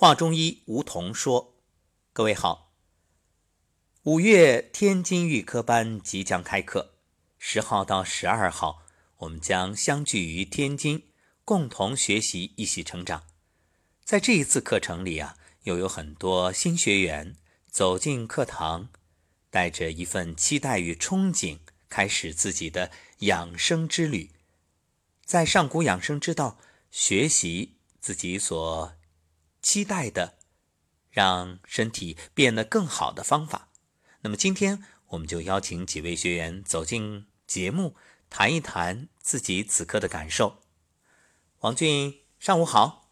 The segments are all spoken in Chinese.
华中医吴桐说：“各位好，五月天津预科班即将开课，十号到十二号，我们将相聚于天津，共同学习一起成长。在这一次课程里啊，又有很多新学员走进课堂，带着一份期待与憧憬，开始自己的养生之旅，在上古养生之道学习自己所。”期待的，让身体变得更好的方法。那么今天我们就邀请几位学员走进节目，谈一谈自己此刻的感受。王俊，上午好。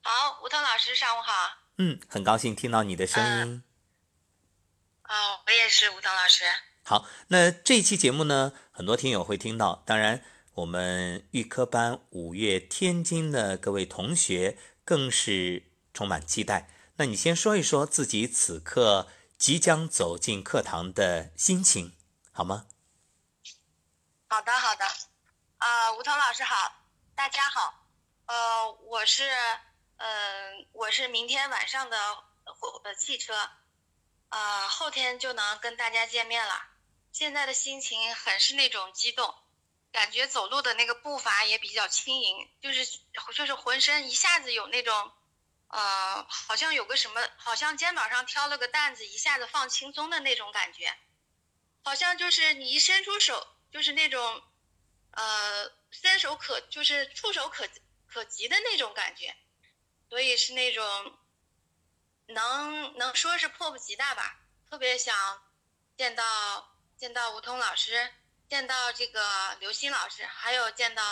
好，吴涛老师，上午好。嗯，很高兴听到你的声音。哦，我也是吴涛老师。好，那这一期节目呢，很多听友会听到。当然，我们预科班五月天津的各位同学。更是充满期待。那你先说一说自己此刻即将走进课堂的心情，好吗？好的，好的。啊，吴彤老师好，大家好。呃，我是，嗯，我是明天晚上的火呃汽车，啊，后天就能跟大家见面了。现在的心情很是那种激动。感觉走路的那个步伐也比较轻盈，就是就是浑身一下子有那种，呃，好像有个什么，好像肩膀上挑了个担子，一下子放轻松的那种感觉，好像就是你一伸出手，就是那种，呃，伸手可就是触手可可及的那种感觉，所以是那种，能能说是迫不及待吧，特别想见到见到吴彤老师。见到这个刘鑫老师，还有见到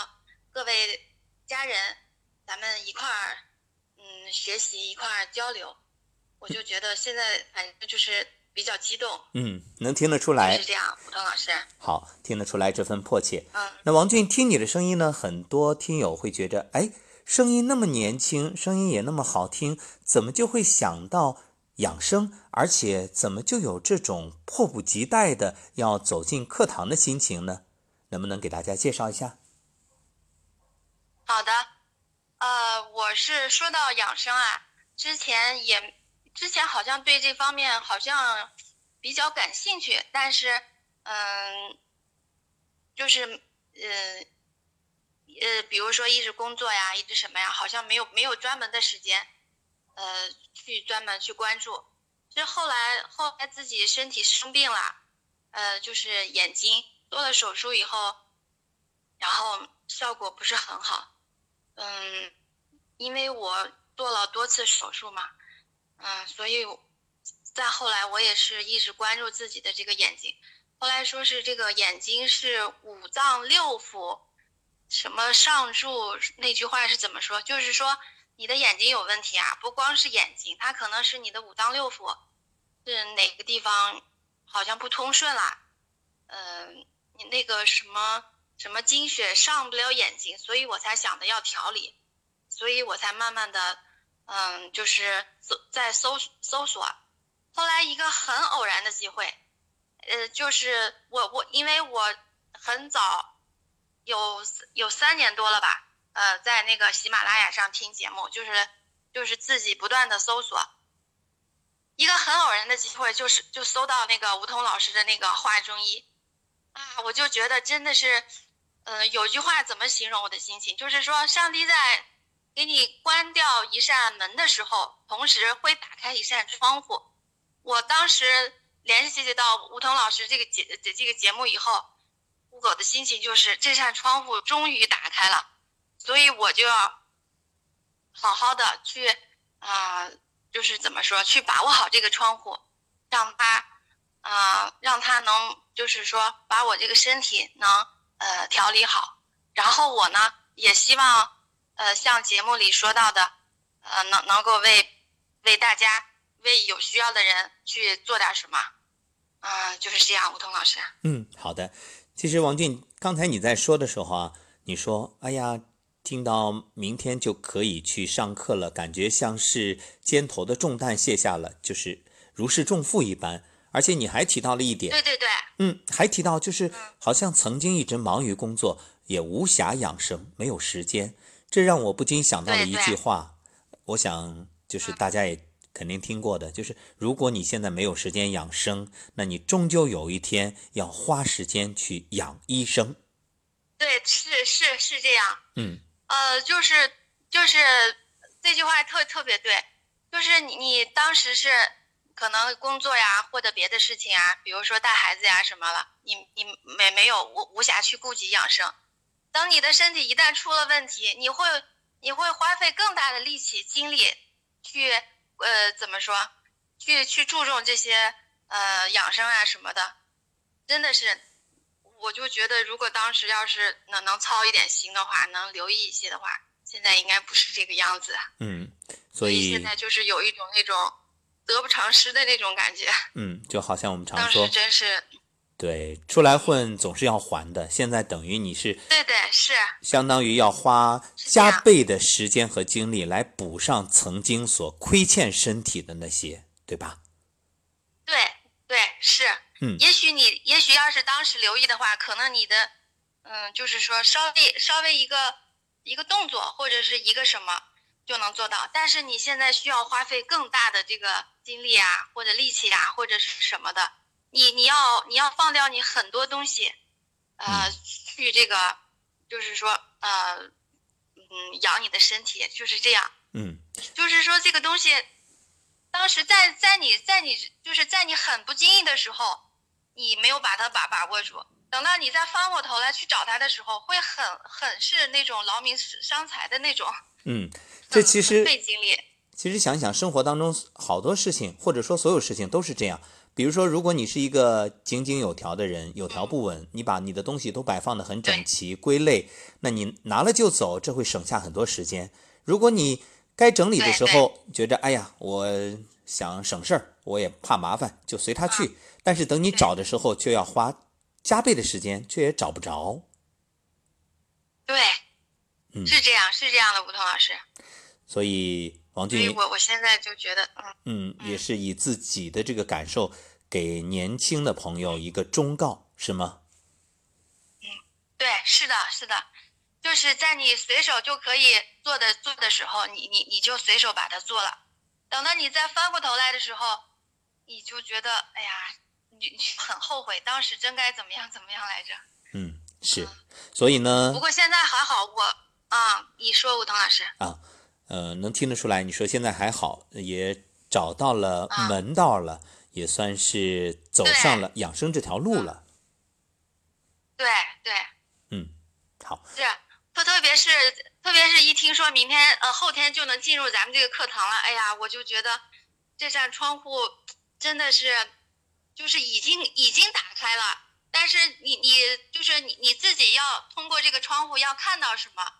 各位家人，咱们一块儿嗯学习，一块儿交流，我就觉得现在反正就是比较激动。嗯，能听得出来。是这样，普通老师。好，听得出来这份迫切。嗯。那王俊听你的声音呢，很多听友会觉得，哎，声音那么年轻，声音也那么好听，怎么就会想到？养生，而且怎么就有这种迫不及待的要走进课堂的心情呢？能不能给大家介绍一下？好的，呃，我是说到养生啊，之前也之前好像对这方面好像比较感兴趣，但是嗯，就是呃呃，比如说一直工作呀，一直什么呀，好像没有没有专门的时间。呃，去专门去关注，就后来后来自己身体生病了，呃，就是眼睛做了手术以后，然后效果不是很好，嗯，因为我做了多次手术嘛，嗯，所以再后来我也是一直关注自己的这个眼睛，后来说是这个眼睛是五脏六腑，什么上柱那句话是怎么说？就是说。你的眼睛有问题啊，不光是眼睛，它可能是你的五脏六腑，是哪个地方好像不通顺啦，嗯，你那个什么什么精血上不了眼睛，所以我才想的要调理，所以我才慢慢的，嗯，就是在搜搜索，后来一个很偶然的机会，呃，就是我我因为我很早有有三年多了吧。呃，在那个喜马拉雅上听节目，就是就是自己不断的搜索，一个很偶然的机会，就是就搜到那个吴桐老师的那个画中医，啊，我就觉得真的是，嗯，有句话怎么形容我的心情？就是说，上帝在给你关掉一扇门的时候，同时会打开一扇窗户。我当时联系到吴桐老师这个节这个节目以后，我的心情就是这扇窗户终于打开了。所以我就要好好的去啊，就是怎么说，去把握好这个窗户，让他啊，让他能就是说把我这个身体能呃调理好。然后我呢也希望呃像节目里说到的呃能能够为为大家为有需要的人去做点什么啊，就是这样。吴彤老师，嗯，好的。其实王俊刚才你在说的时候啊，你说哎呀。听到明天就可以去上课了，感觉像是肩头的重担卸下了，就是如释重负一般。而且你还提到了一点，对对对，嗯，还提到就是好像曾经一直忙于工作，也无暇养生，没有时间。这让我不禁想到了一句话：我想就是大家也肯定听过的，就是如果你现在没有时间养生，那你终究有一天要花时间去养医生。对，是是是这样。嗯，呃，就是就是这句话特特别对，就是你你当时是可能工作呀或者别的事情啊，比如说带孩子呀什么了，你你没没有无无暇去顾及养生。等你的身体一旦出了问题，你会你会花费更大的力气精力去呃怎么说，去去注重这些呃养生啊什么的，真的是。我就觉得，如果当时要是能能操一点心的话，能留意一些的话，现在应该不是这个样子。嗯，所以现在就是有一种那种得不偿失的那种感觉。嗯，就好像我们常说，当时真是对，出来混总是要还的。现在等于你是对对是，相当于要花加倍的时间和精力来补上曾经所亏欠身体的那些，对吧？对对是。嗯，也许你，也许要是当时留意的话，可能你的，嗯，就是说稍微稍微一个一个动作或者是一个什么就能做到，但是你现在需要花费更大的这个精力啊，或者力气啊，或者是什么的，你你要你要放掉你很多东西，呃，去这个，就是说呃，嗯，养你的身体，就是这样，嗯，就是说这个东西，当时在在你在你就是在你很不经意的时候。你没有把它把把握住，等到你再翻过头来去找他的时候，会很很是那种劳民伤财的那种。嗯，这其实费精力。其实想想生活当中好多事情，或者说所有事情都是这样。比如说，如果你是一个井井有条的人，有条不紊，你把你的东西都摆放的很整齐、归类，那你拿了就走，这会省下很多时间。如果你该整理的时候觉着，哎呀，我想省事儿，我也怕麻烦，就随他去。但是等你找的时候，却要花加倍的时间，却也找不着。对，嗯，是这样，是这样的，吴彤老师。所以王俊，我我现在就觉得，嗯，嗯，也是以自己的这个感受给年轻的朋友一个忠告，是吗？嗯，对，是的，是的，就是在你随手就可以做的做的时候，你你你就随手把它做了，等到你再翻过头来的时候，你就觉得，哎呀。你很后悔，当时真该怎么样怎么样来着？嗯，是，所以呢。不过现在还好，我啊，你说吴彤老师啊，呃，能听得出来，你说现在还好，也找到了门道了，也算是走上了养生这条路了。对对。嗯，好。是，特特别是特别是一听说明天呃后天就能进入咱们这个课堂了，哎呀，我就觉得这扇窗户真的是。就是已经已经打开了，但是你你就是你你自己要通过这个窗户要看到什么，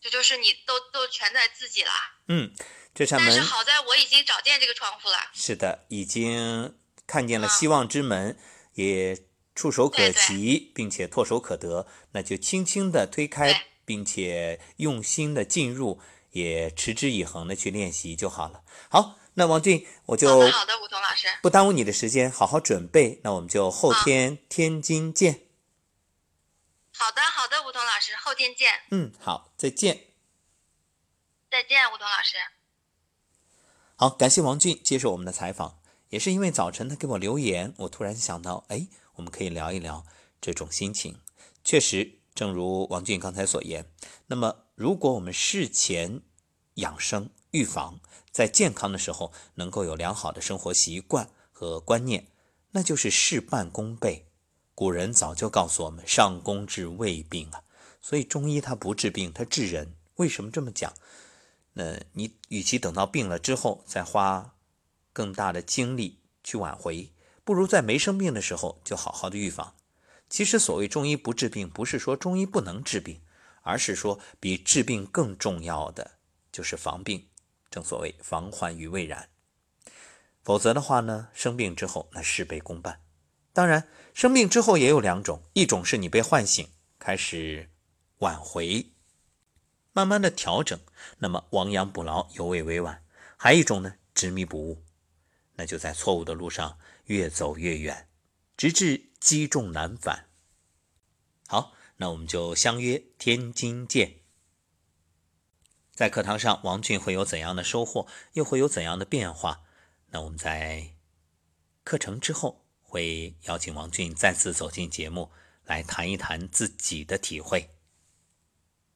这就是你都都全在自己了。嗯，这扇门。但是好在我已经找见这个窗户了。是的，已经看见了希望之门，也触手可及，并且唾手可得，那就轻轻的推开，并且用心的进入，也持之以恒的去练习就好了。好。那王俊，我就好的，吴桐老师，不耽误你的时间，好好准备。那我们就后天天津见。好的，好的，吴桐老师，后天见。嗯，好，再见。再见，吴桐老师。好，感谢王俊接受我们的采访。也是因为早晨他给我留言，我突然想到，哎，我们可以聊一聊这种心情。确实，正如王俊刚才所言，那么如果我们事前养生预防。在健康的时候，能够有良好的生活习惯和观念，那就是事半功倍。古人早就告诉我们，上工治未病啊。所以中医它不治病，它治人。为什么这么讲？那你与其等到病了之后再花更大的精力去挽回，不如在没生病的时候就好好的预防。其实所谓中医不治病，不是说中医不能治病，而是说比治病更重要的就是防病。正所谓防患于未然，否则的话呢，生病之后那事倍功半。当然，生病之后也有两种，一种是你被唤醒，开始挽回，慢慢的调整，那么亡羊补牢，犹未为晚；还一种呢，执迷不悟，那就在错误的路上越走越远，直至积重难返。好，那我们就相约天津见。在课堂上，王俊会有怎样的收获，又会有怎样的变化？那我们在课程之后会邀请王俊再次走进节目，来谈一谈自己的体会。